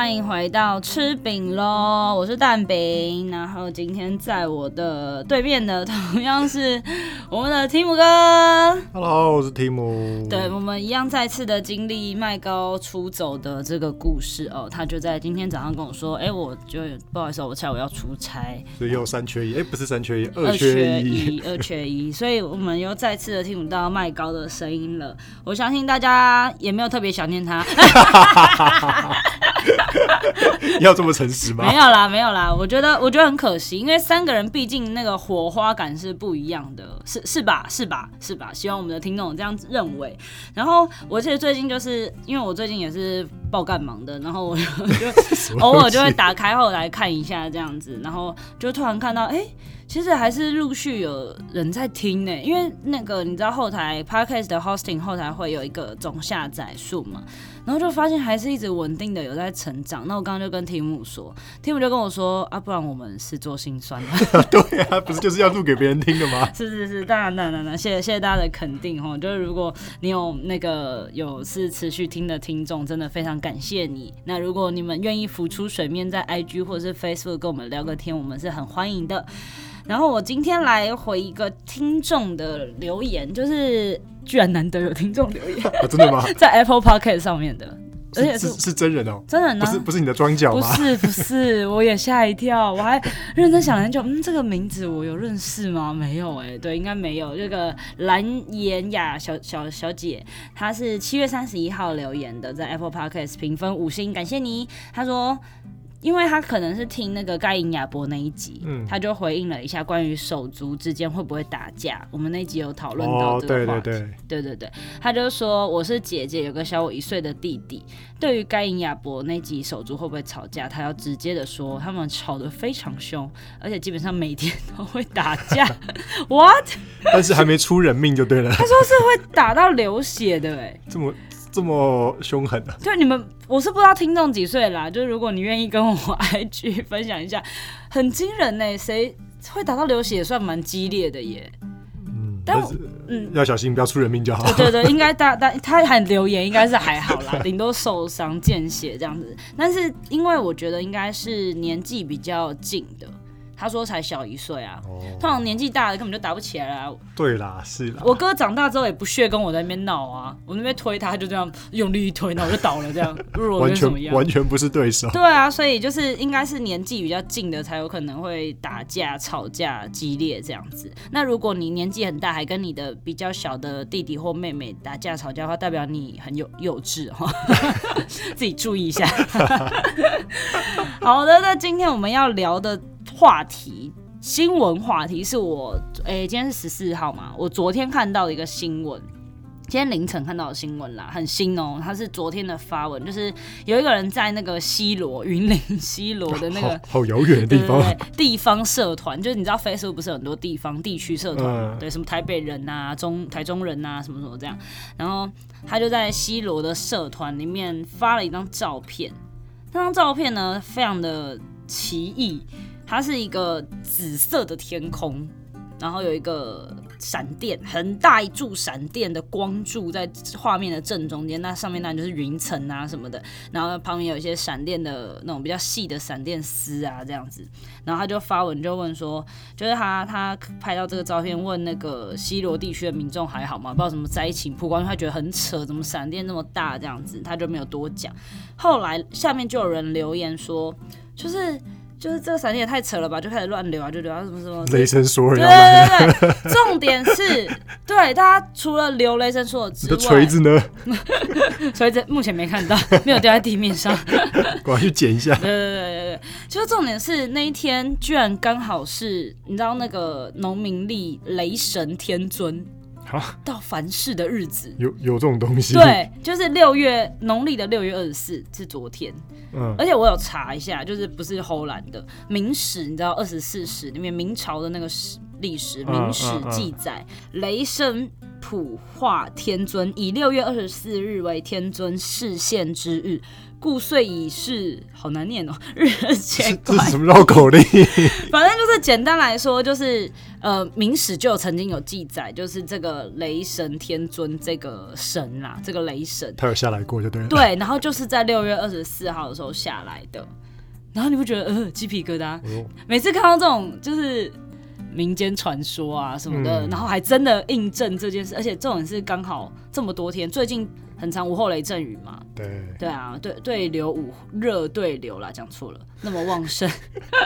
欢迎回到吃饼喽！我是蛋饼，然后今天在我的对面的同样是我们的提姆哥。Hello，我是提姆。对，我们一样再次的经历麦高出走的这个故事哦。他就在今天早上跟我说：“哎，我就不好意思，我猜我要出差，所以又三缺一。哎，不是三缺一，二缺一，二缺一。所以我们又再次的听不到麦高的声音了。我相信大家也没有特别想念他。” 要这么诚实吗？没有啦，没有啦。我觉得，我觉得很可惜，因为三个人毕竟那个火花感是不一样的，是是吧？是吧？是吧？希望我们的听众这样子认为。然后，我其实最近就是因为我最近也是爆干忙的，然后我就 偶尔就会打开后来看一下这样子，然后就突然看到，哎、欸，其实还是陆续有人在听呢。因为那个你知道后台 Podcast 的 Hosting 后台会有一个总下载数嘛。然后就发现还是一直稳定的有在成长。那我刚刚就跟提姆说，提姆就跟我说啊，不然我们是做心酸的。对啊，不是就是要录给别人听的吗？是是是，当然当然当然，谢谢谢谢大家的肯定哈。就是如果你有那个有是持续听的听众，真的非常感谢你。那如果你们愿意浮出水面，在 IG 或者是 Facebook 跟我们聊个天，我们是很欢迎的。然后我今天来回一个听众的留言，就是。居然难得有听众留言，啊，真的吗？在 Apple Podcast 上面的，而且是是，是真人哦，真人呢，不是不是你的装脚吗？不是不是，我也吓一跳，我还认真想了很久，嗯，这个名字我有认识吗？没有哎，对，应该没有。这个蓝妍雅小小小姐，她是七月三十一号留言的，在 Apple Podcast 评分五星，感谢你。她说。因为他可能是听那个盖因亚伯那一集，嗯，他就回应了一下关于手足之间会不会打架。我们那集有讨论到这个话题，哦、对，对，对，对对对，他就说我是姐姐，有个小我一岁的弟弟。对于盖因亚伯那集手足会不会吵架，他要直接的说他们吵得非常凶，而且基本上每天都会打架。What？但是还没出人命就对了。他说是会打到流血的，哎，这么。这么凶狠的、啊，就你们，我是不知道听众几岁啦。就是如果你愿意跟我 IG 分享一下，很惊人呢、欸。谁会打到流血，算蛮激烈的耶。嗯，但是嗯，要小心，不要出人命就好。对对对，应该大大他喊留言，应该是还好啦，顶多受伤见血这样子。但是因为我觉得应该是年纪比较近的。他说才小一岁啊，通常年纪大的根本就打不起来啦。对啦，是啦。我哥长大之后也不屑跟我在那边闹啊，我那边推他，他就这样用力一推，然后我就倒了，这样。完全完全不是对手。对啊，所以就是应该是年纪比较近的才有可能会打架、吵架激烈这样子。那如果你年纪很大，还跟你的比较小的弟弟或妹妹打架吵架的话，代表你很有幼稚哈，自己注意一下。好的，那今天我们要聊的。话题新闻话题是我诶、欸，今天是十四号嘛？我昨天看到的一个新闻，今天凌晨看到的新闻啦，很新哦、喔。它是昨天的发文，就是有一个人在那个西罗云林西罗的那个好遥远的地方，地方社团，就是你知道 Facebook 不是很多地方地区社团嘛？对，什么台北人啊、中台中人啊，什么什么这样。然后他就在西罗的社团里面发了一张照片，那张照片呢，非常的奇异。它是一个紫色的天空，然后有一个闪电，很大一柱闪电的光柱在画面的正中间，那上面当然就是云层啊什么的，然后旁边有一些闪电的那种比较细的闪电丝啊这样子，然后他就发文就问说，就是他他拍到这个照片，问那个西罗地区的民众还好吗？不知道什么灾情曝光，他觉得很扯，怎么闪电那么大这样子，他就没有多讲。后来下面就有人留言说，就是。就是这个闪电也太扯了吧，就开始乱流啊，就流啊什么什么雷神索尔，对对对对，重点是，对大家除了流雷神索尔之外，锤子呢？锤子目前没看到，没有掉在地面上，我要去捡一下。对对对对对，就重点是那一天居然刚好是，你知道那个农民历雷神天尊。到凡世的日子。有有这种东西？对，就是六月农历的六月二十四是昨天，嗯，而且我有查一下，就是不是侯兰的明史，你知道二十四史里面明朝的那个史历史明史记载，雷神普化天尊，以六月二十四日为天尊示现之日，故遂以是好难念哦，日前什么绕口令？反正就是简单来说，就是呃，明史就曾经有记载，就是这个雷神天尊这个神啦，这个雷神。他有下来过就对了。对，然后就是在六月二十四号的时候下来的，然后你会觉得呃鸡皮疙瘩，哦、每次看到这种就是。民间传说啊什么的，嗯、然后还真的印证这件事，而且这种是刚好这么多天，最近很长午后雷阵雨嘛。对对啊，对对流午热对流啦，讲错了，那么旺盛，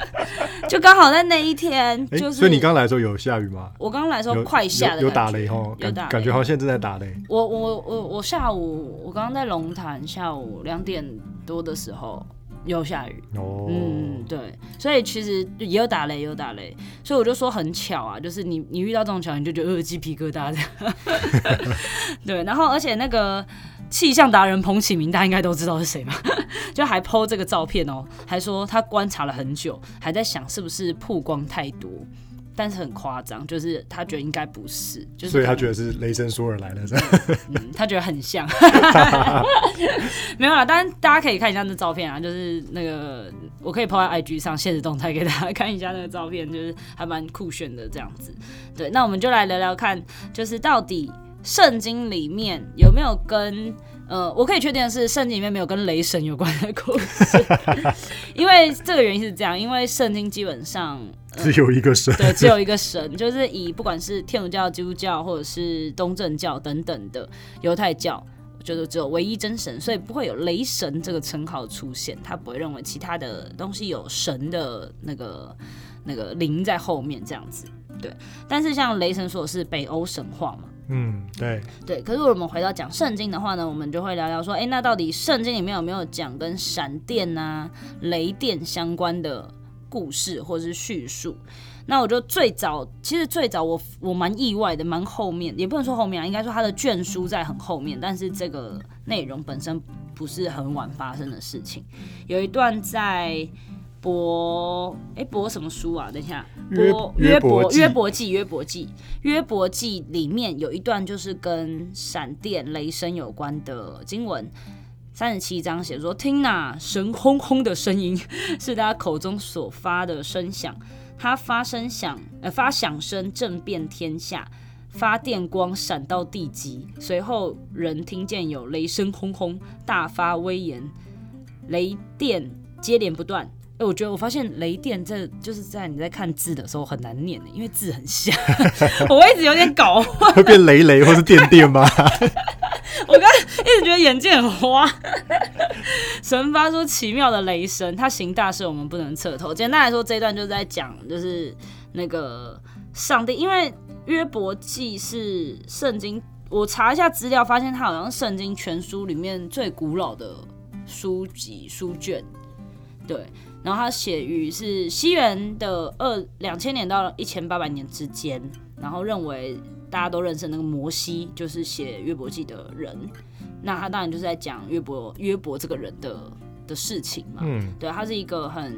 就刚好在那一天。就是、欸、所以你刚来的时候有下雨吗？我刚来的时候快下的有，有打雷吼，有打，感觉好像现在正在打雷。我我我我下午我刚刚在龙潭下午两点多的时候。又下雨，oh. 嗯，对，所以其实也有打雷，也有打雷，所以我就说很巧啊，就是你你遇到这种巧，你就觉得呃鸡皮疙瘩这样，对，然后而且那个气象达人彭启明，大家应该都知道是谁吧？就还 po 这个照片哦，还说他观察了很久，还在想是不是曝光太多。但是很夸张，就是他觉得应该不是，就是所以他觉得是雷神索尔来了，嗯，他觉得很像，没有啦，当然大家可以看一下那照片啊，就是那个我可以 po 在 IG 上现实动态给大家看一下那个照片，就是还蛮酷炫的这样子。对，那我们就来聊聊看，就是到底圣经里面有没有跟呃，我可以确定的是，圣经里面没有跟雷神有关的故事，因为这个原因是这样，因为圣经基本上。只有一个神，对，只有一个神，就是以不管是天主教、基督教，或者是东正教等等的犹太教，就是只有唯一真神，所以不会有雷神这个称号出现。他不会认为其他的东西有神的那个那个灵在后面这样子。对，但是像雷神说的是北欧神话嘛，嗯，对，对。可是如果我们回到讲圣经的话呢，我们就会聊聊说，哎、欸，那到底圣经里面有没有讲跟闪电啊、雷电相关的？故事或者是叙述，那我就最早，其实最早我我蛮意外的，蛮后面，也不能说后面啊，应该说他的卷书在很后面，但是这个内容本身不是很晚发生的事情。有一段在博，哎、欸，博什么书啊？等一下，博约伯约伯记约伯记约伯记里面有一段就是跟闪电雷声有关的经文。三十七章写说：“听那，神轰轰的声音 是他口中所发的声响，他发声响，呃，发响声震遍天下，发电光闪到地极。随后人听见有雷声轰轰，大发威严，雷电接连不断。哎、欸，我觉得我发现雷电这就是在你在看字的时候很难念的，因为字很像，我一直有点搞混，会变雷雷或是电电吗？” 我刚一直觉得眼睛很花。神发出奇妙的雷声，他行大事，我们不能侧头。简单来说，这一段就是在讲，就是那个上帝，因为约伯记是圣经，我查一下资料，发现它好像是圣经全书里面最古老的书籍书卷。对，然后它写于是西元的二两千年到一千八百年之间，然后认为。大家都认识那个摩西，就是写约伯记的人。那他当然就是在讲约伯约伯这个人的的事情嘛。嗯，对，他是一个很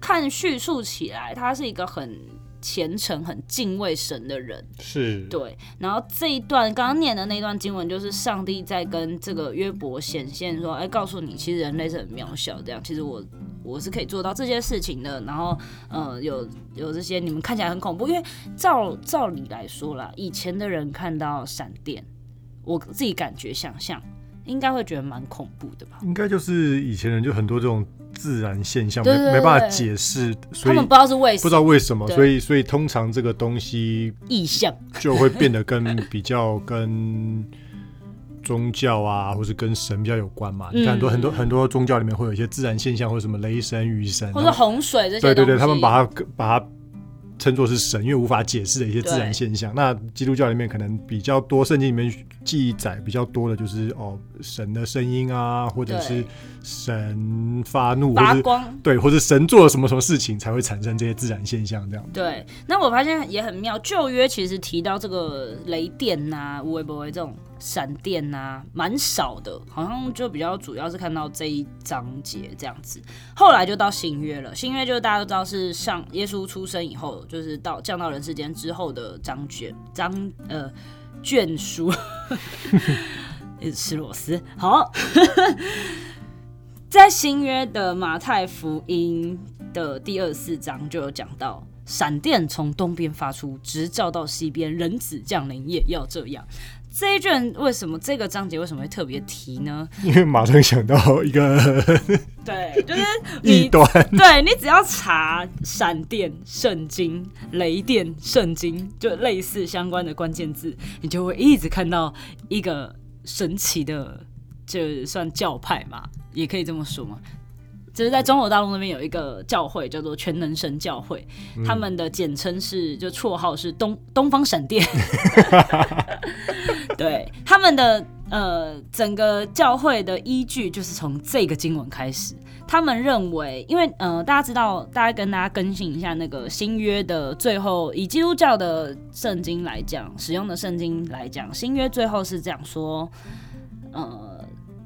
看叙述起来，他是一个很虔诚、很敬畏神的人。是，对。然后这一段刚刚念的那段经文，就是上帝在跟这个约伯显现说：“哎，告诉你，其实人类是很渺小，这样。其实我。”我是可以做到这些事情的，然后，呃，有有这些你们看起来很恐怖，因为照照理来说啦，以前的人看到闪电，我自己感觉想象应该会觉得蛮恐怖的吧？应该就是以前人就很多这种自然现象，没没办法解释，所以他们不知道是为什么，不知道为什么，所以所以通常这个东西意象就会变得跟比较跟。宗教啊，或是跟神比较有关嘛？你看很多很多很多宗教里面会有一些自然现象，或者什么雷神、雨神，或者洪水这些。对对对，他们把它把它称作是神，因为无法解释的一些自然现象。那基督教里面可能比较多，圣经里面记载比较多的就是哦，神的声音啊，或者是神发怒，发光，对，或者神做了什么什么事情才会产生这些自然现象这样。对，那我发现也很妙，旧约其实提到这个雷电啊，会不会这种？闪电啊，蛮少的，好像就比较主要是看到这一章节这样子。后来就到新约了，新约就是大家都知道是上耶稣出生以后，就是到降到人世间之后的章卷章呃卷书，一 直吃螺丝。好，在新约的马太福音的第二四章就有讲到，闪电从东边发出，直照到西边，人子降临也要这样。这一卷为什么这个章节为什么会特别提呢？因为马上想到一个，对，就是 异端。对，你只要查闪电圣经、雷电圣经，就类似相关的关键字，你就会一直看到一个神奇的，就算教派嘛，也可以这么说嘛。就是在中国大陆那边有一个教会叫做全能神教会，嗯、他们的简称是就绰号是东东方闪电。对，他们的呃整个教会的依据就是从这个经文开始。他们认为，因为呃大家知道，大家跟大家更新一下那个新约的最后，以基督教的圣经来讲，使用的圣经来讲，新约最后是这样说，呃，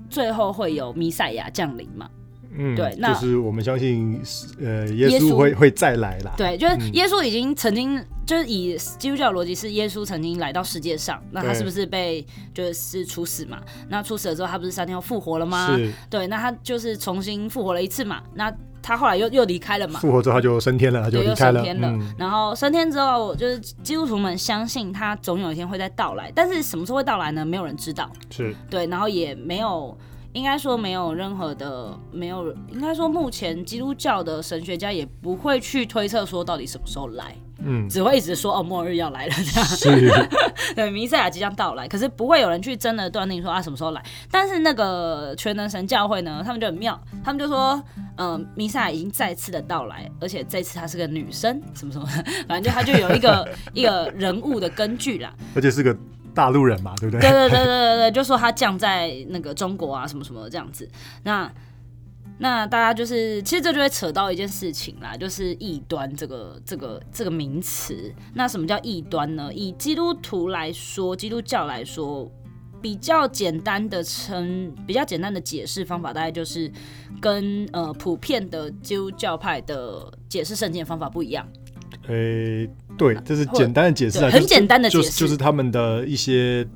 最后会有弥赛亚降临嘛。嗯，对，那就是我们相信，呃，耶稣会会再来啦。对，就是耶稣已经曾经，就是以基督教逻辑是耶稣曾经来到世界上，那他是不是被就是处死嘛？那处死了之后，他不是三天后复活了吗？对，那他就是重新复活了一次嘛？那他后来又又离开了嘛？复活之后他就升天了，他就离开了。嗯。然后升天之后，就是基督徒们相信他总有一天会再到来，但是什么时候会到来呢？没有人知道。是。对，然后也没有。应该说没有任何的，没有，应该说目前基督教的神学家也不会去推测说到底什么时候来，嗯，只会一直说哦，末日要来了这样，是 对，弥赛亚即将到来，可是不会有人去真的断定说啊什么时候来。但是那个全能神教会呢，他们就很妙，他们就说，嗯、呃，弥赛亚已经再次的到来，而且这次她是个女生，什么什么，反正就他就有一个 一个人物的根据啦，而且是个。大陆人嘛，对不对？对对对对对对，就说他降在那个中国啊，什么什么这样子。那那大家就是，其实这就会扯到一件事情啦，就是异端这个这个这个名词。那什么叫异端呢？以基督徒来说，基督教来说，比较简单的称，比较简单的解释方法，大概就是跟呃普遍的基督教派的解释圣经的方法不一样。诶、欸，对，这是简单的解释啊，很简单的解释，就是就是他们的一些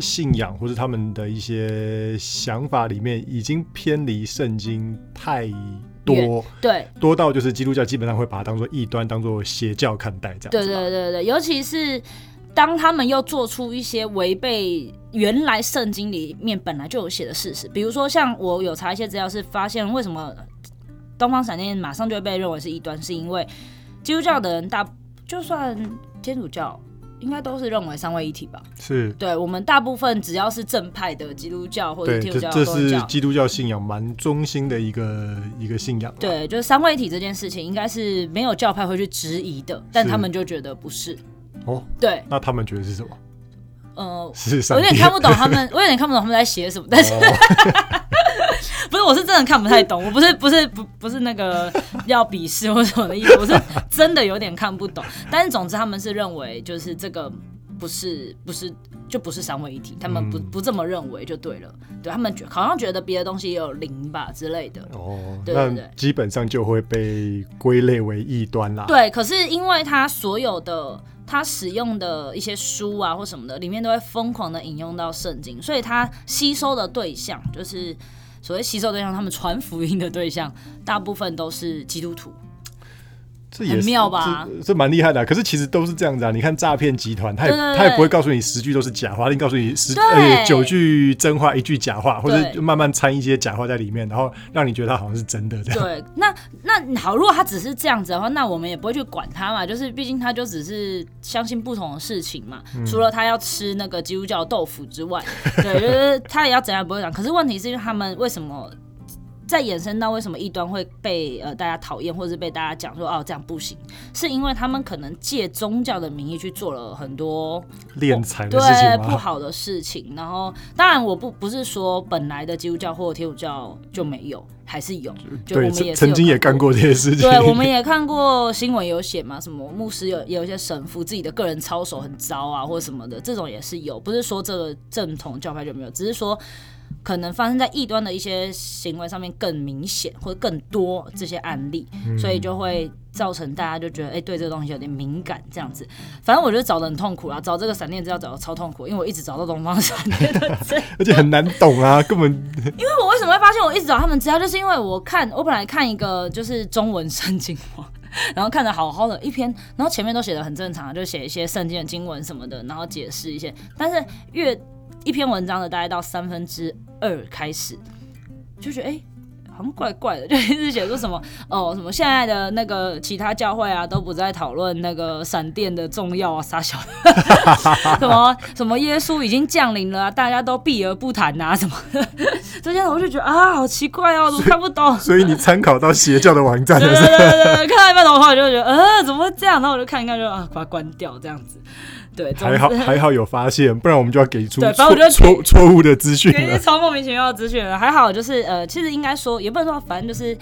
信仰或者他们的一些想法里面已经偏离圣经太多，对，多到就是基督教基本上会把它当做异端，当做邪教看待这样。对对对对，尤其是当他们又做出一些违背原来圣经里面本来就有写的事实，比如说像我有查一些资料，是发现为什么东方闪电马上就会被认为是异端，是因为。基督教的人大，就算天主教，应该都是认为三位一体吧？是，对我们大部分只要是正派的基督教或者天主教，这是基督教信仰蛮中心的一个一个信仰。对，就是三位一体这件事情，应该是没有教派会去质疑的，但他们就觉得不是。哦，对，那他们觉得是什么？呃，我有点看不懂他们，我有点看不懂他们在写什么，但是。哦 不是，我是真的看不太懂。我不是，不是，不，不是那个 要鄙视或什么的意思。我是真的有点看不懂。但是总之，他们是认为就是这个不是，不是，就不是三位一体。他们不不这么认为就对了。对，他们觉好像觉得别的东西也有灵吧之类的。哦，对对对，基本上就会被归类为异端啦。对，可是因为他所有的他使用的一些书啊或什么的，里面都会疯狂的引用到圣经，所以他吸收的对象就是。所谓吸收对象，他们传福音的对象，大部分都是基督徒。这也很妙吧？这蛮厉害的、啊。可是其实都是这样子啊！你看诈骗集团，他也他也不会告诉你十句都是假话，他告诉你十呃九句真话，一句假话，或者慢慢掺一些假话在里面，然后让你觉得他好像是真的这样。对，那那好，如果他只是这样子的话，那我们也不会去管他嘛。就是毕竟他就只是相信不同的事情嘛。嗯、除了他要吃那个基督教豆腐之外，对，就是他也要怎样不会讲。可是问题是因为他们为什么？再延伸到为什么异端会被呃大家讨厌，或者是被大家讲说哦这样不行，是因为他们可能借宗教的名义去做了很多敛财的事情，对不好的事情。然后当然我不不是说本来的基督教或天主教就没有，还是有。就我们也曾经也干过这些事情。对，我们也看过新闻有写嘛，什么牧师有有一些神父自己的个人操守很糟啊，或者什么的，这种也是有。不是说这个正统教派就没有，只是说。可能发生在异端的一些行为上面更明显或者更多这些案例，嗯、所以就会造成大家就觉得哎、欸，对这个东西有点敏感这样子。反正我觉得找的很痛苦啊，找这个闪电资料找的超痛苦，因为我一直找到东方闪电的 而且很难懂啊，根本。因为我为什么会发现我一直找他们资料，就是因为我看我本来看一个就是中文圣经嘛。然后看着好好的一篇，然后前面都写的很正常，就写一些圣经的经文什么的，然后解释一些。但是越一篇文章的大概到三分之二开始，就觉得哎。欸好像怪怪的，就一直写说什么 哦，什么现在的那个其他教会啊，都不再讨论那个闪电的重要啊，啥小，什么什么耶稣已经降临了啊，大家都避而不谈啊，什么的 这些我就觉得啊，好奇怪哦，怎么看不懂？所以你参考到邪教的网站，对对对对，看到一半的话，我就觉得呃，怎么会这样？然后我就看一看，就啊，把它关掉这样子。对，还好还好有发现，不然我们就要给出错错错误的资讯，了超莫名其妙的资讯了。还好就是呃，其实应该说也不能说，反正就是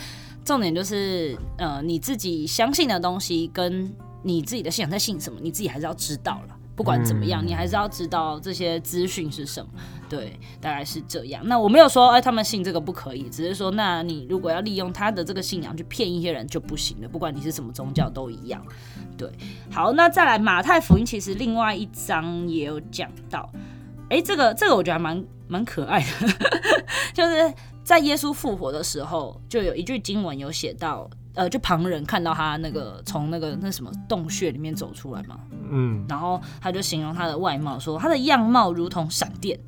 重点就是呃，你自己相信的东西跟你自己的信仰在信什么，你自己还是要知道了。不管怎么样，你还是要知道这些资讯是什么。对，大概是这样。那我没有说，哎，他们信这个不可以，只是说，那你如果要利用他的这个信仰去骗一些人就不行了。不管你是什么宗教都一样。对，好，那再来马太福音，其实另外一章也有讲到，哎，这个这个我觉得还蛮蛮可爱的，就是在耶稣复活的时候，就有一句经文有写到。呃，就旁人看到他那个从那个那什么洞穴里面走出来嘛，嗯，然后他就形容他的外貌，说他的样貌如同闪电，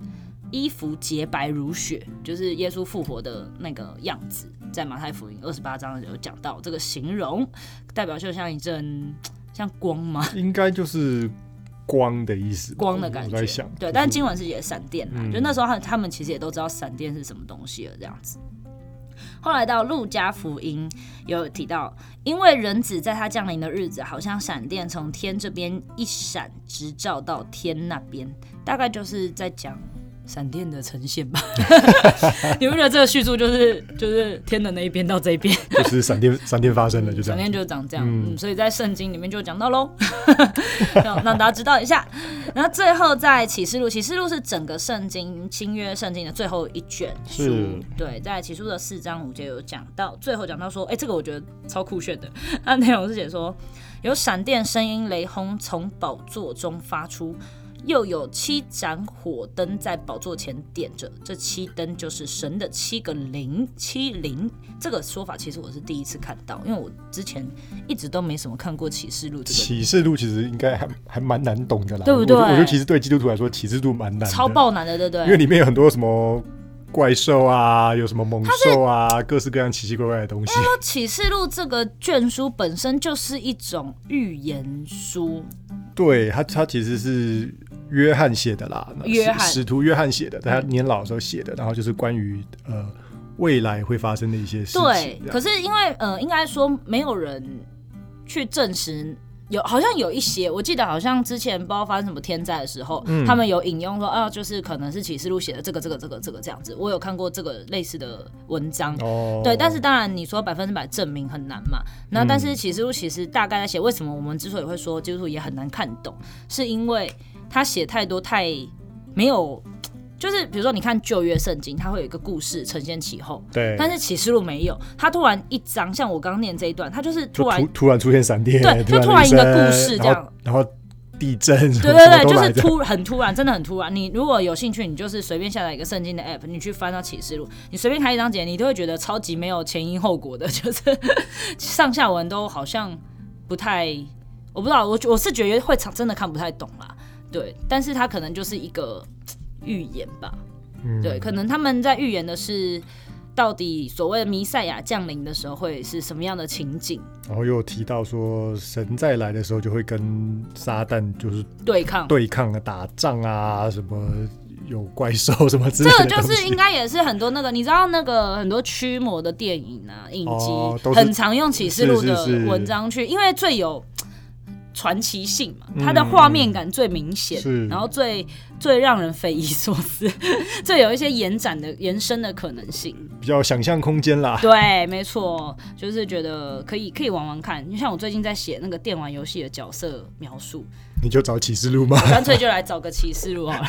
衣服洁白如雪，就是耶稣复活的那个样子，在马太福音二十八章有讲到这个形容，代表就像一阵 像光吗？应该就是光的意思，光的感觉。我在想，对，就是、但经文是写闪电嘛，嗯、就那时候他他们其实也都知道闪电是什么东西了，这样子。后来到路加福音有提到，因为人子在他降临的日子，好像闪电从天这边一闪，直照到天那边，大概就是在讲。闪电的呈现吧，你不觉得这个叙述就是就是天的那一边到这一边，就是闪电闪电发生了，就这样，闪电就是长这样，嗯，所以在圣经里面就讲到喽，让 让大家知道一下。然后最后在启示录，启示录是整个圣经新约圣经的最后一卷书，是对，在启示录的四章五节有讲到，最后讲到说，哎、欸，这个我觉得超酷炫的，那内容是写说有闪电声音、雷轰从宝座中发出。又有七盏火灯在宝座前点着，这七灯就是神的七个灵，七灵。这个说法其实我是第一次看到，因为我之前一直都没什么看过启示录。这个启示录其实应该还还蛮难懂的啦，对不对？我觉得其实对基督徒来说，启示录蛮难，超爆难的，对不对？因为里面有很多什么怪兽啊，有什么猛兽啊，各式各样奇奇怪怪的东西。因为启示录这个卷书本身就是一种预言书，对它，它其实是。约翰写的啦，约翰使徒约翰写的，他年老的时候写的，然后就是关于呃未来会发生的一些事情。对，可是因为呃，应该说没有人去证实，有好像有一些，我记得好像之前不知道发生什么天灾的时候，嗯、他们有引用说啊，就是可能是启示录写的这个这个这个这个这样子。我有看过这个类似的文章，哦、对，但是当然你说百分之百证明很难嘛。那但是启示录其实大概在写为什么我们之所以会说基督徒也很难看懂，是因为。他写太多太没有，就是比如说你看旧约圣经，它会有一个故事承先启后，对。但是启示录没有，他突然一张，像我刚刚念这一段，他就是突然突，突然出现闪电，对，就突然一个故事这样，然后，地震，对对对，就是突很突然，真的很突然。你如果有兴趣，你就是随便下载一个圣经的 app，你去翻到启示录，你随便开一章节，你都会觉得超级没有前因后果的，就是上下文都好像不太，我不知道，我我是觉得会真的看不太懂啦。对，但是他可能就是一个 预言吧。嗯、对，可能他们在预言的是，到底所谓的弥赛亚降临的时候会是什么样的情景。然后又提到说，神再来的时候就会跟撒旦就是对抗、对抗啊、打仗啊，什么有怪兽 什么之类的。这个就是应该也是很多那个，你知道那个很多驱魔的电影啊、影集，哦、很常用启示录的文章去，因为最有。传奇性嘛，它的画面感最明显，嗯、然后最最让人匪夷所思，最有一些延展的延伸的可能性，比较想象空间啦。对，没错，就是觉得可以可以玩玩看。就像我最近在写那个电玩游戏的角色描述。你就找启示录吗？干脆就来找个启示录好了，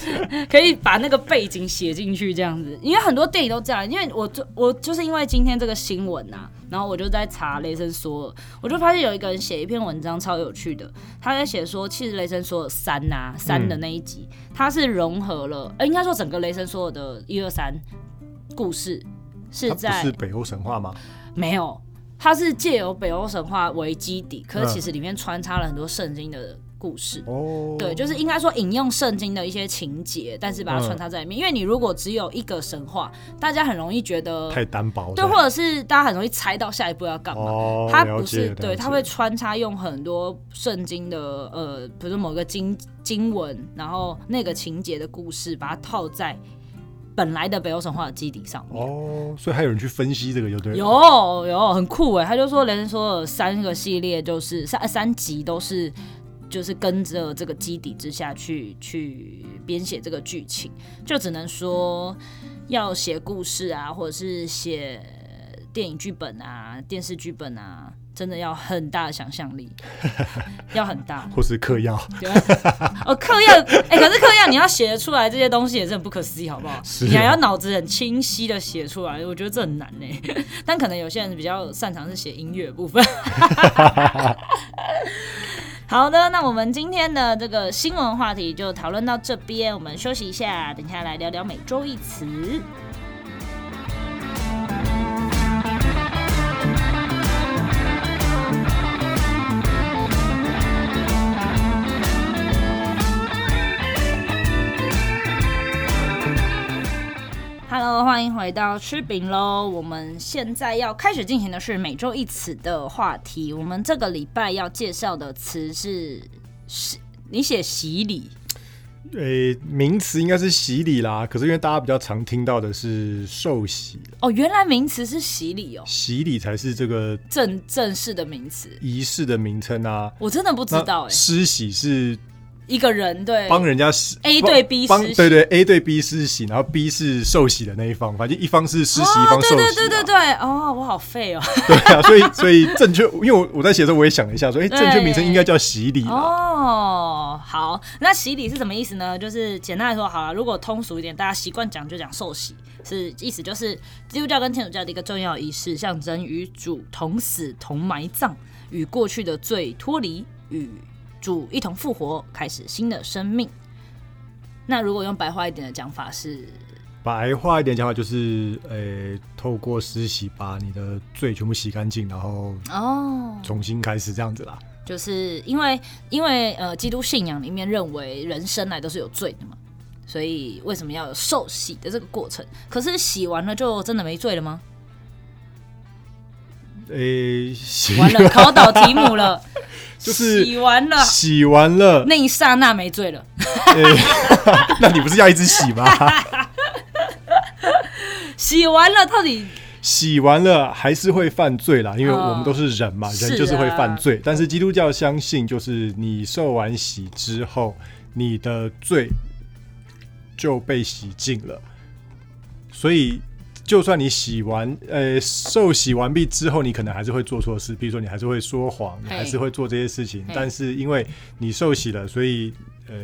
可以把那个背景写进去这样子。因为很多电影都这样，因为我就我就是因为今天这个新闻呐、啊，然后我就在查雷神索尔，我就发现有一个人写一篇文章超有趣的，他在写说，其实雷神索尔三呐三的那一集，他、嗯、是融合了，呃，应该说整个雷神索尔的一二三故事是在是北欧神话吗？没有，它是借由北欧神话为基底，可是其实里面穿插了很多圣经的。故事哦，对，就是应该说引用圣经的一些情节，但是把它穿插在里面。嗯、因为你如果只有一个神话，大家很容易觉得太单薄，对，或者是大家很容易猜到下一步要干嘛。哦、它不是，对，它会穿插用很多圣经的呃，比如说某个经经文，然后那个情节的故事，把它套在本来的北欧神话的基底上面。哦，所以还有人去分析这个，就对了。有有很酷哎，他就说，人说三个系列就是三三集都是。就是跟着这个基底之下去去编写这个剧情，就只能说要写故事啊，或者是写电影剧本啊、电视剧本啊，真的要很大的想象力，要很大，或是嗑药。哦，嗑药，哎、欸，可是嗑药你要写得出来这些东西也是很不可思议，好不好？你还要脑子很清晰的写出来，我觉得这很难呢。但可能有些人比较擅长是写音乐部分。好的，那我们今天的这个新闻话题就讨论到这边，我们休息一下，等下来聊聊每周一词。Hello，欢迎回到吃饼喽！我们现在要开始进行的是每周一词的话题。我们这个礼拜要介绍的词是洗，你写洗礼？诶、欸，名词应该是洗礼啦。可是因为大家比较常听到的是受洗哦，原来名词是洗礼哦，洗礼才是这个正正式的名词，仪式的名称啊。我真的不知道哎，施洗是。一个人对帮人家施 A 对 B 施洗，对对 A 对 B 施洗，然后 B 是受洗的那一方，反正一方是施洗，哦、一方受洗。对对对对对，哦，我好废哦。对啊，所以所以正确，因为我我在写的时候我也想了一下，说哎，正确名称应该叫洗礼。哦，好，那洗礼是什么意思呢？就是简单来说，好了，如果通俗一点，大家习惯讲就讲受洗，是意思就是基督教跟天主教的一个重要仪式，象征与主同死同埋葬，与过去的罪脱离与。主一同复活，开始新的生命。那如果用白话一点的讲法是，白话一点讲法就是，呃、欸，透过施洗把你的罪全部洗干净，然后哦，重新开始这样子啦。就是因为因为呃，基督信仰里面认为人生来都是有罪的嘛，所以为什么要有受洗的这个过程？可是洗完了就真的没罪了吗？诶、欸，洗完了，考倒题目了。就是洗完了，洗完了，那一刹那没罪了。欸、那你不是要一直洗吗？洗完了，到底洗完了还是会犯罪啦，因为我们都是人嘛，哦、人就是会犯罪。是啊、但是基督教相信，就是你受完洗之后，你的罪就被洗净了，所以。就算你洗完，呃，受洗完毕之后，你可能还是会做错事，比如说你还是会说谎，你还是会做这些事情。但是因为你受洗了，所以呃，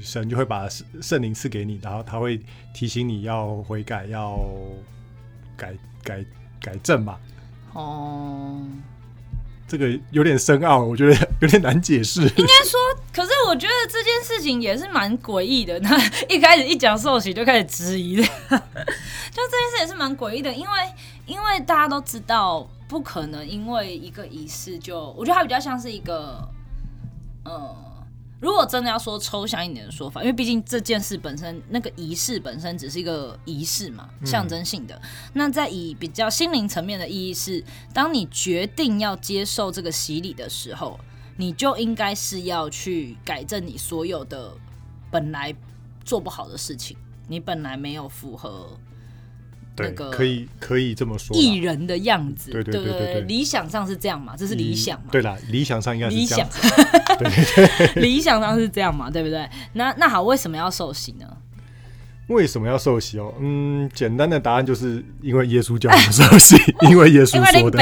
神就会把圣灵赐给你，然后他会提醒你要悔改，要改改改正嘛。哦。这个有点深奥，我觉得 有点难解释。应该说，可是我觉得这件事情也是蛮诡异的。那一开始一讲受喜就开始质疑的，就这件事也是蛮诡异的，因为因为大家都知道，不可能因为一个仪式就，我觉得它比较像是一个，嗯。如果真的要说抽象一点的说法，因为毕竟这件事本身，那个仪式本身只是一个仪式嘛，象征性的。嗯、那在以比较心灵层面的意义是，当你决定要接受这个洗礼的时候，你就应该是要去改正你所有的本来做不好的事情，你本来没有符合那个可以可以这么说，艺人的样子，对对对对，理想上是这样嘛，这是理想嘛，对啦，理想上应该是这样，对对对，理想上是这样嘛，对不对？那那好，为什么要受洗呢？为什么要受洗哦？嗯，简单的答案就是因为耶稣叫我们受洗，因为耶稣说的。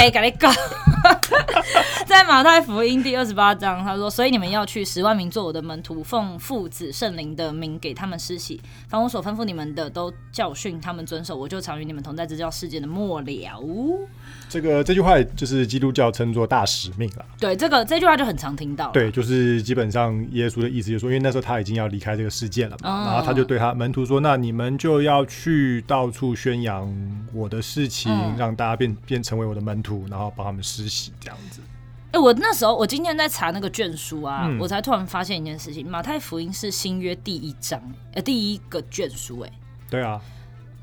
在马太福音第二十八章，他说：“所以你们要去，十万名做我的门徒，奉父子圣灵的名给他们施洗，凡我所吩咐你们的，都教训他们遵守。我就常与你们同在，直到世界的末了。”这个这句话就是基督教称作大使命了。对，这个这句话就很常听到。对，就是基本上耶稣的意思就是说，因为那时候他已经要离开这个世界了嘛，哦、然后他就对他门徒说：“那你们就要去到处宣扬我的事情，嗯、让大家变变成为我的门徒，然后帮他们施洗这样子。”哎，我那时候我今天在查那个卷书啊，嗯、我才突然发现一件事情：马太福音是新约第一章，呃，第一个卷书。哎，对啊。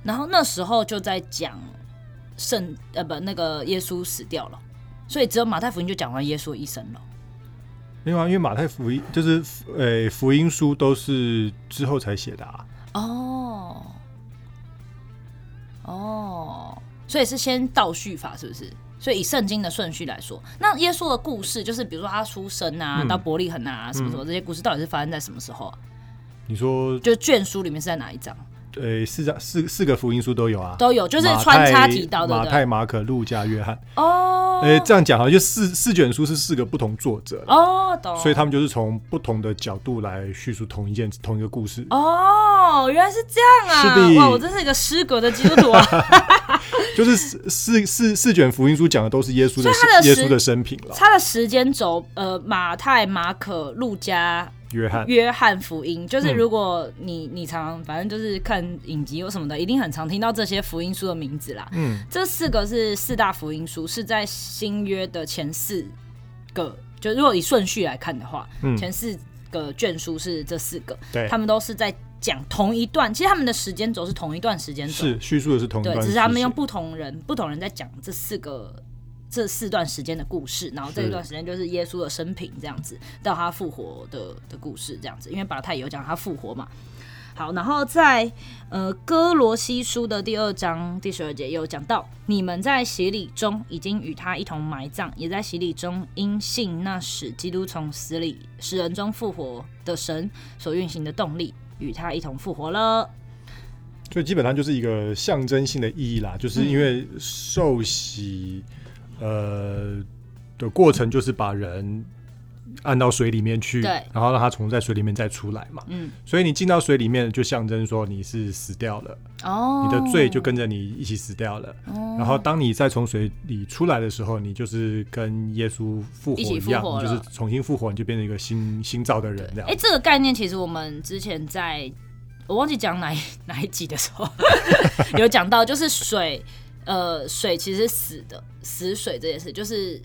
然后那时候就在讲圣呃不那个耶稣死掉了，所以只有马太福音就讲完耶稣一生了。没有啊，因为马太福音就是呃福音书都是之后才写的啊。哦哦，所以是先倒叙法是不是？所以以圣经的顺序来说，那耶稣的故事就是，比如说他出生啊，嗯、到伯利恒啊，什么什么这些故事，到底是发生在什么时候啊？你说，就是卷书里面是在哪一章？对，四章四四个福音书都有啊，都有，就是穿插提到的马太、马可、路加、约翰。哦，哎，这样讲好像就四四卷书是四个不同作者哦，懂。所以他们就是从不同的角度来叙述同一件同一个故事。哦，原来是这样啊！是的，哇，我真是一个失格的基督徒啊！就是四四四四卷福音书讲的都是耶稣的耶稣的生平了。他的时间轴，呃，马太、马可、路加。约翰约翰福音，就是如果你你常反正就是看影集或什么的，一定很常听到这些福音书的名字啦。嗯，这四个是四大福音书，是在新约的前四个。就如果以顺序来看的话，嗯，前四个卷书是这四个，对，他们都是在讲同一段。其实他们的时间轴是同一段时间轴，是叙述的是同一段，对，只是他们用不同人不同人在讲这四个。这四段时间的故事，然后这一段时间就是耶稣的生平，这样子到他复活的的故事，这样子。因为马太有讲他复活嘛。好，然后在呃哥罗西书的第二章第十二节有讲到，你们在洗礼中已经与他一同埋葬，也在洗礼中因信那使基督从死里使人中复活的神所运行的动力，与他一同复活了。所以基本上就是一个象征性的意义啦，就是因为受洗。呃，的过程就是把人按到水里面去，对，然后让它从在水里面再出来嘛。嗯，所以你进到水里面，就象征说你是死掉了，哦，你的罪就跟着你一起死掉了。哦，然后当你再从水里出来的时候，你就是跟耶稣复活一样，就是重新复活，你就变成一个新新造的人这样。哎，这个概念其实我们之前在我忘记讲哪 哪一集的时候 有讲到，就是水。呃，水其实是死的，死水这件事就是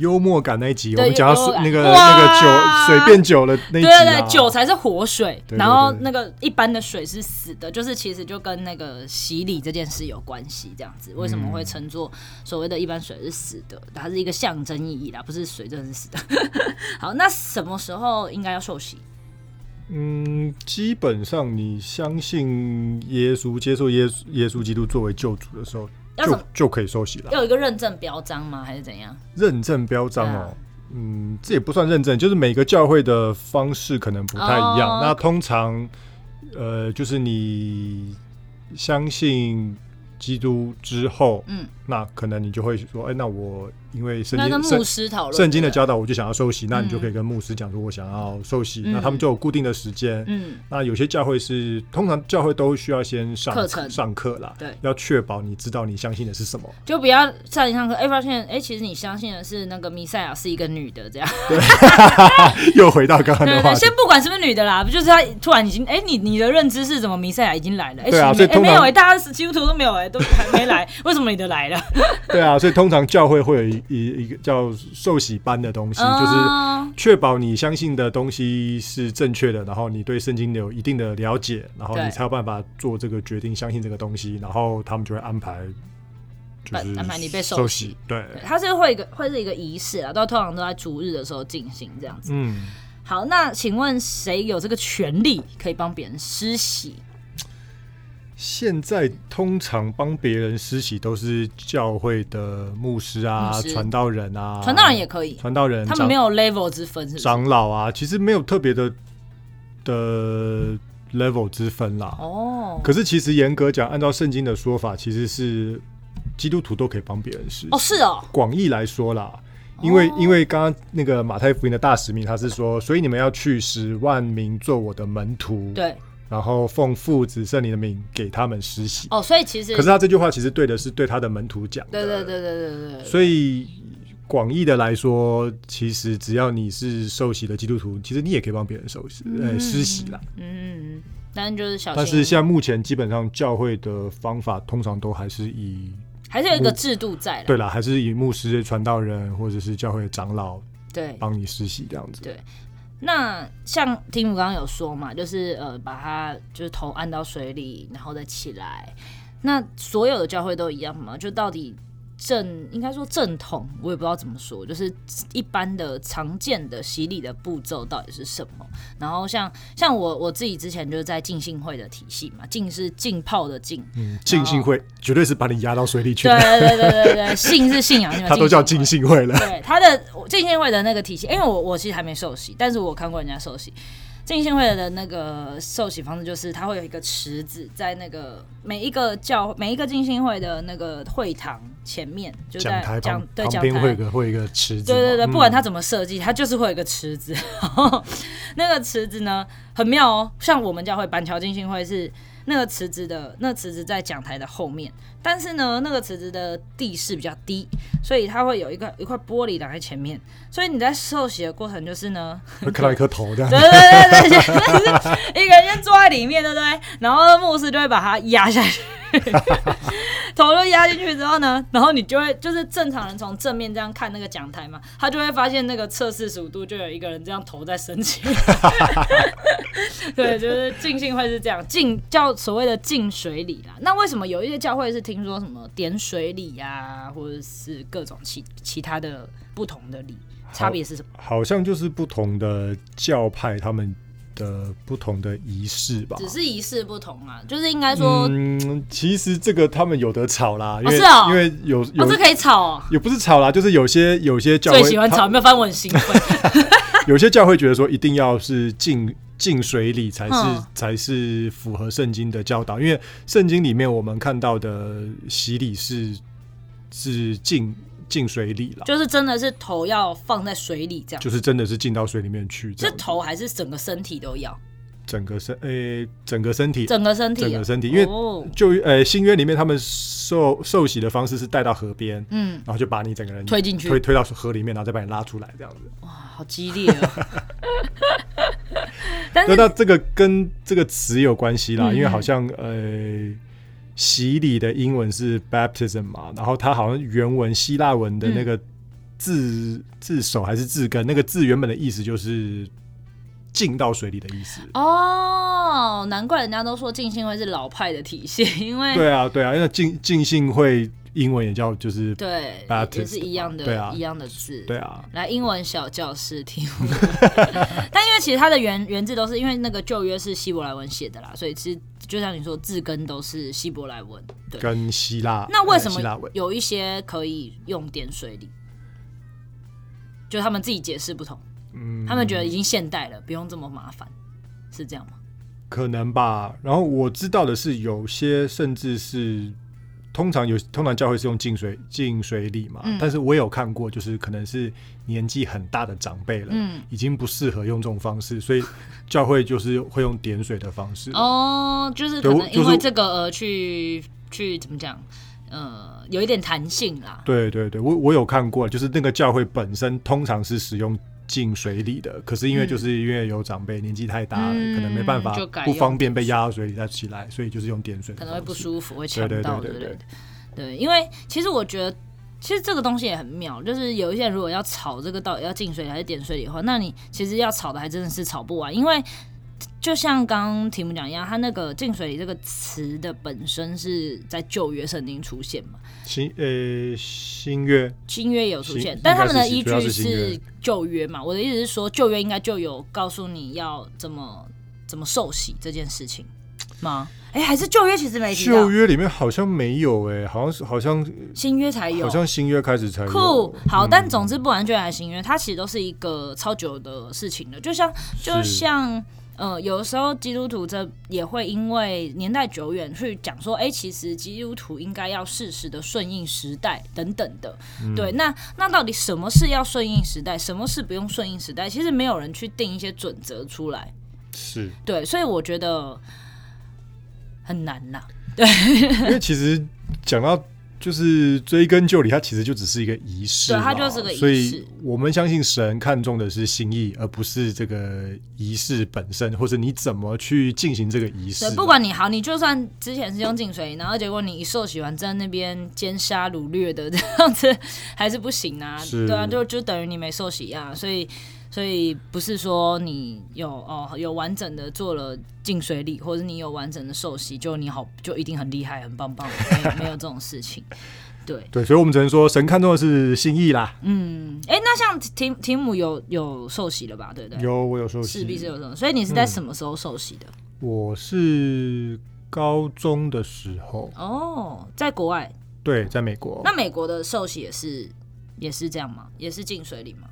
幽默感那一集，我们讲到水那个那个酒水变酒了那一集，对对对，酒才是活水，然后那个一般的水是死的，就是其实就跟那个洗礼这件事有关系，这样子为什么会称作所谓的一般水是死的？它是一个象征意义啦，不是水真的是死的。好，那什么时候应该要受洗？嗯，基本上你相信耶稣，接受耶稣耶稣基督作为救主的时候。就就可以收洗了。要有一个认证标章吗？还是怎样？认证标章哦，啊、嗯，这也不算认证，就是每个教会的方式可能不太一样。哦、那通常，呃，就是你相信基督之后，嗯，那可能你就会说，哎，那我。因为圣经圣经的教导，我就想要受洗，那你就可以跟牧师讲说，我想要受洗，那他们就有固定的时间。嗯，那有些教会是通常教会都需要先上课程上课啦，对，要确保你知道你相信的是什么，就不要上一上课，哎，发现哎，其实你相信的是那个弥赛亚是一个女的，这样。对，又回到刚刚的话，先不管是不是女的啦，不就是他突然已经哎，你你的认知是什么？弥赛亚已经来了，对啊，所以没有哎，大家基督徒都没有哎，都还没来，为什么你的来了？对啊，所以通常教会会有一。一一个叫受洗班的东西，就是确保你相信的东西是正确的，然后你对圣经有一定的了解，然后你才有办法做这个决定，相信这个东西，然后他们就会安排，就是安排你被受洗。对，它是会一个会是一个仪式啊，都通常都在主日的时候进行这样子。嗯，好，那请问谁有这个权利可以帮别人施洗？现在通常帮别人施洗都是教会的牧师啊、传道人啊，传道人也可以，传道人他们没有 level 之分是不是，长老啊，其实没有特别的的 level 之分啦。哦，可是其实严格讲，按照圣经的说法，其实是基督徒都可以帮别人施洗。哦，是哦。广义来说啦，因为、哦、因为刚刚那个马太福音的大使命，他是说，所以你们要去使万民做我的门徒。对。然后奉父子圣灵的名给他们施洗。哦，所以其实，可是他这句话其实对的是对他的门徒讲的。对对对对对对，对。所以广义的来说，其实只要你是受洗的基督徒，其实你也可以帮别人受洗，呃、嗯，施洗啦。嗯，但就是小。但是现在目前基本上教会的方法通常都还是以，还是有一个制度在。对啦，还是以牧师、传道人或者是教会的长老对帮你施洗这样子。对。那像提姆刚刚有说嘛，就是呃，把他就是头按到水里，然后再起来。那所有的教会都一样吗？就到底？正应该说正统，我也不知道怎么说，就是一般的常见的洗礼的步骤到底是什么？然后像像我我自己之前就是在浸信会的体系嘛，浸是浸泡的浸，嗯，浸信会绝对是把你压到水里去。对对对对对对，信是信仰，他都叫浸信会了。对，他的浸信会的那个体系，因为我我其实还没受洗，但是我看过人家受洗。浸信会的那个受洗方式就是，它会有一个池子在那个每一个教每一个浸信会的那个会堂前面，就在讲台对讲台会有个会有一个池子，对对对，不管它怎么设计，它就是会有一个池子。那个池子呢很妙哦，像我们教会板桥浸信会是。那个池子的那个池子在讲台的后面，但是呢，那个池子的地势比较低，所以它会有一个一块玻璃挡在前面，所以你在受洗的过程就是呢，会看到一颗头这样，对对对对，就是一个人先坐在里面，对不对？然后牧师就会把它压下去。头都压进去之后呢，然后你就会就是正常人从正面这样看那个讲台嘛，他就会发现那个侧四十五度就有一个人这样头在升起。对，就是浸信会是这样，浸叫所谓的浸水礼啦。那为什么有一些教会是听说什么点水礼呀、啊，或者是各种其其他的不同的礼，差别是什么？好像就是不同的教派他们。的不同的仪式吧，只是仪式不同啊，就是应该说，嗯，其实这个他们有的吵啦，因为、哦哦、因为有有、哦、这可以吵、哦，也不是吵啦，就是有些有些教会最喜欢吵，没有翻文兴奋，有些教会觉得说一定要是浸浸水里才是、嗯、才是符合圣经的教导，因为圣经里面我们看到的洗礼是是浸。浸水里了，就是真的是头要放在水里这样，就是真的是进到水里面去。是头还是整个身体都要？整个身诶、欸，整个身体，整个身体，整个身体。因为就呃、欸、新约里面他们受受洗的方式是带到河边，嗯，然后就把你整个人推进去，推推到河里面，然后再把你拉出来这样子。哇，好激烈啊！但是那这个跟这个词有关系啦、嗯，因为好像呃。洗礼的英文是 baptism 嘛，然后它好像原文希腊文的那个字、嗯、字首还是字根，那个字原本的意思就是浸到水里的意思。哦，难怪人家都说浸信会是老派的体现，因为对啊对啊，因为浸浸信会英文也叫就是对，也是一样的，对啊，一样的字，对啊。来，英文小教室听，但因为其实它的原原字都是因为那个旧约是希伯来文写的啦，所以其实。就像你说，字根都是希伯来文，对，跟希腊。那为什么有一些可以用点水礼？就他们自己解释不同，嗯，他们觉得已经现代了，不用这么麻烦，是这样吗？可能吧。然后我知道的是，有些甚至是。通常有，通常教会是用净水净水礼嘛、嗯，但是我有看过，就是可能是年纪很大的长辈了、嗯，已经不适合用这种方式，所以教会就是会用点水的方式。哦，就是可能因为这个而去、就是、去怎么讲，呃，有一点弹性啦。对对对，我我有看过，就是那个教会本身通常是使用。浸水里的，可是因为就是因为有长辈、嗯、年纪太大了、嗯，可能没办法，不方便被压到水里再起来，所以就是用点水，可能会不舒服，会呛到，对，对，因为其实我觉得，其实这个东西也很妙，就是有一些人如果要炒这个到底要进水还是点水里的话，那你其实要炒的还真的是炒不完，因为。就像刚刚题目讲一样，它那个“浸水里”这个词的本身是在旧约圣经出现嘛？新呃新约新约有出现，但他们的依据是旧约嘛？我的意思是说，旧约应该就有告诉你要怎么怎么受洗这件事情。吗？哎，还是旧约其实没。旧约里面好像没有哎，好像是好像新约才有，好像新约开始才有。酷，好，但总之不管旧约还是新约，它其实都是一个超久的事情了，就像就像。呃，有的时候基督徒这也会因为年代久远去讲说，哎、欸，其实基督徒应该要适时的顺应时代等等的。嗯、对，那那到底什么事要顺应时代，什么事不用顺应时代？其实没有人去定一些准则出来。是，对，所以我觉得很难呐。对，因为其实讲到。就是追根究底，它其实就只是一个仪式，对，它就是个仪式。所以我们相信神看重的是心意，而不是这个仪式本身，或者你怎么去进行这个仪式。对，不管你好，你就算之前是用净水，然后结果你一受洗完在那边奸杀掳掠的这样子，还是不行啊。对啊，就就等于你没受洗一样，所以。所以不是说你有哦有完整的做了进水礼，或者你有完整的受洗，就你好就一定很厉害很棒棒，没有没有这种事情。对对，所以我们只能说神看重的是心意啦。嗯，哎、欸，那像提提姆有有受洗了吧？对不对？有，我有受洗，势必是有这种。所以你是在什么时候受洗的？嗯、我是高中的时候。哦，在国外？对，在美国。那美国的受洗也是也是这样吗？也是进水礼吗？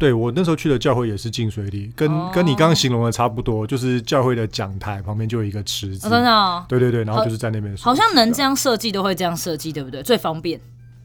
对，我那时候去的教会也是进水里，跟、哦、跟你刚刚形容的差不多，就是教会的讲台旁边就有一个池子，哦、真的、哦，对对对，然后就是在那边，好像能这样设计都会这样设计，对不对？最方便。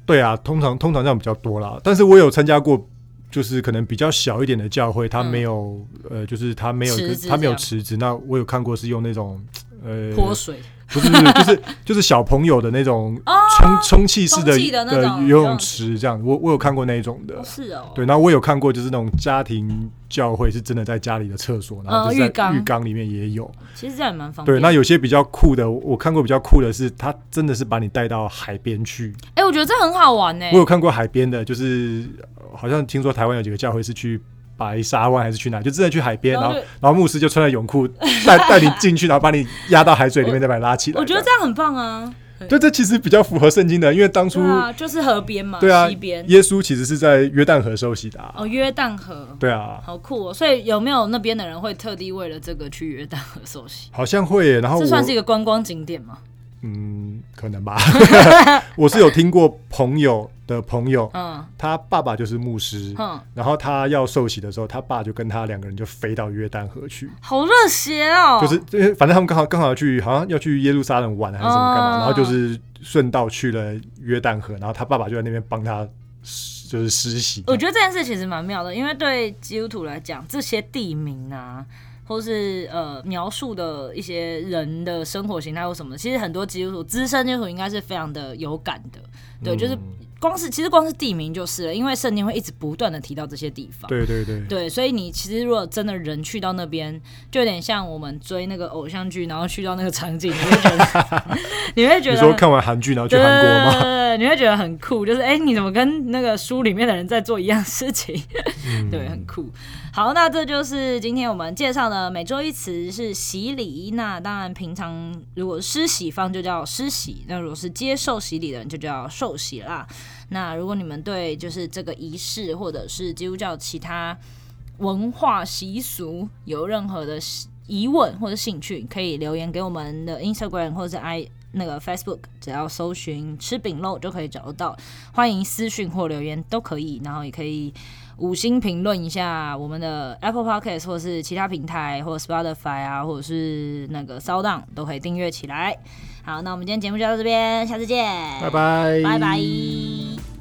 对啊，通常通常这样比较多啦，但是我有参加过，就是可能比较小一点的教会，他没有、嗯、呃，就是他没有它没有池子，那我有看过是用那种呃泼水。不是不是，就是 就是小朋友的那种充充气式的的游泳池，这样。我我有看过那一种的，是哦。对，然后我有看过，就是那种家庭教会是真的在家里的厕所，然后就是在浴缸里面也有。其实这样也蛮方便。对，那有些比较酷的，我看过比较酷的是，他真的是把你带到海边去。哎，我觉得这很好玩呢。我有看过海边的，就是好像听说台湾有几个教会是去。白沙湾还是去哪？就直接去海边，然后然后牧师就穿着泳裤带 带你进去，然后把你压到海水里面，再把你拉起来。我觉得这样很棒啊！对，这其实比较符合圣经的，因为当初就是河边嘛，对啊，西边。耶稣其实是在约旦河受洗的。哦，约旦河，对啊，好酷哦！所以有没有那边的人会特地为了这个去约旦河受洗？好像会耶。然后这算是一个观光景点吗？嗯，可能吧。我是有听过朋友的朋友，嗯，他爸爸就是牧师，嗯，然后他要受洗的时候，他爸就跟他两个人就飞到约旦河去，好热血哦！就是反正他们刚好刚好要去，好像要去耶路撒冷玩还是什么干嘛，嗯，然后就是顺道去了约旦河，然后他爸爸就在那边帮他就是施洗。我觉得这件事其实蛮妙的，因为对基督徒来讲，这些地名啊。或是呃描述的一些人的生活形态或什么，其实很多基督徒资深基督徒应该是非常的有感的，对，嗯、就是光是其实光是地名就是了，因为圣经会一直不断的提到这些地方，对对对，对，所以你其实如果真的人去到那边，就有点像我们追那个偶像剧，然后去到那个场景，你会觉得 你会觉得，你说看完韩剧然后去韩国吗？对，你会觉得很酷，就是哎、欸，你怎么跟那个书里面的人在做一样事情？嗯、对，很酷。好，那这就是今天我们介绍的每周一词是洗礼。那当然，平常如果施洗方就叫施洗，那如果是接受洗礼的人就叫受洗啦。那如果你们对就是这个仪式或者是基督教其他文化习俗有任何的疑问或者兴趣，可以留言给我们的 Instagram 或者是 i 那个 Facebook，只要搜寻吃饼肉就可以找得到。欢迎私讯或留言都可以，然后也可以。五星评论一下我们的 Apple Podcast 或是其他平台，或者 Spotify 啊，或者是那个 s o u n 都可以订阅起来。好，那我们今天节目就到这边，下次见，拜拜，拜拜。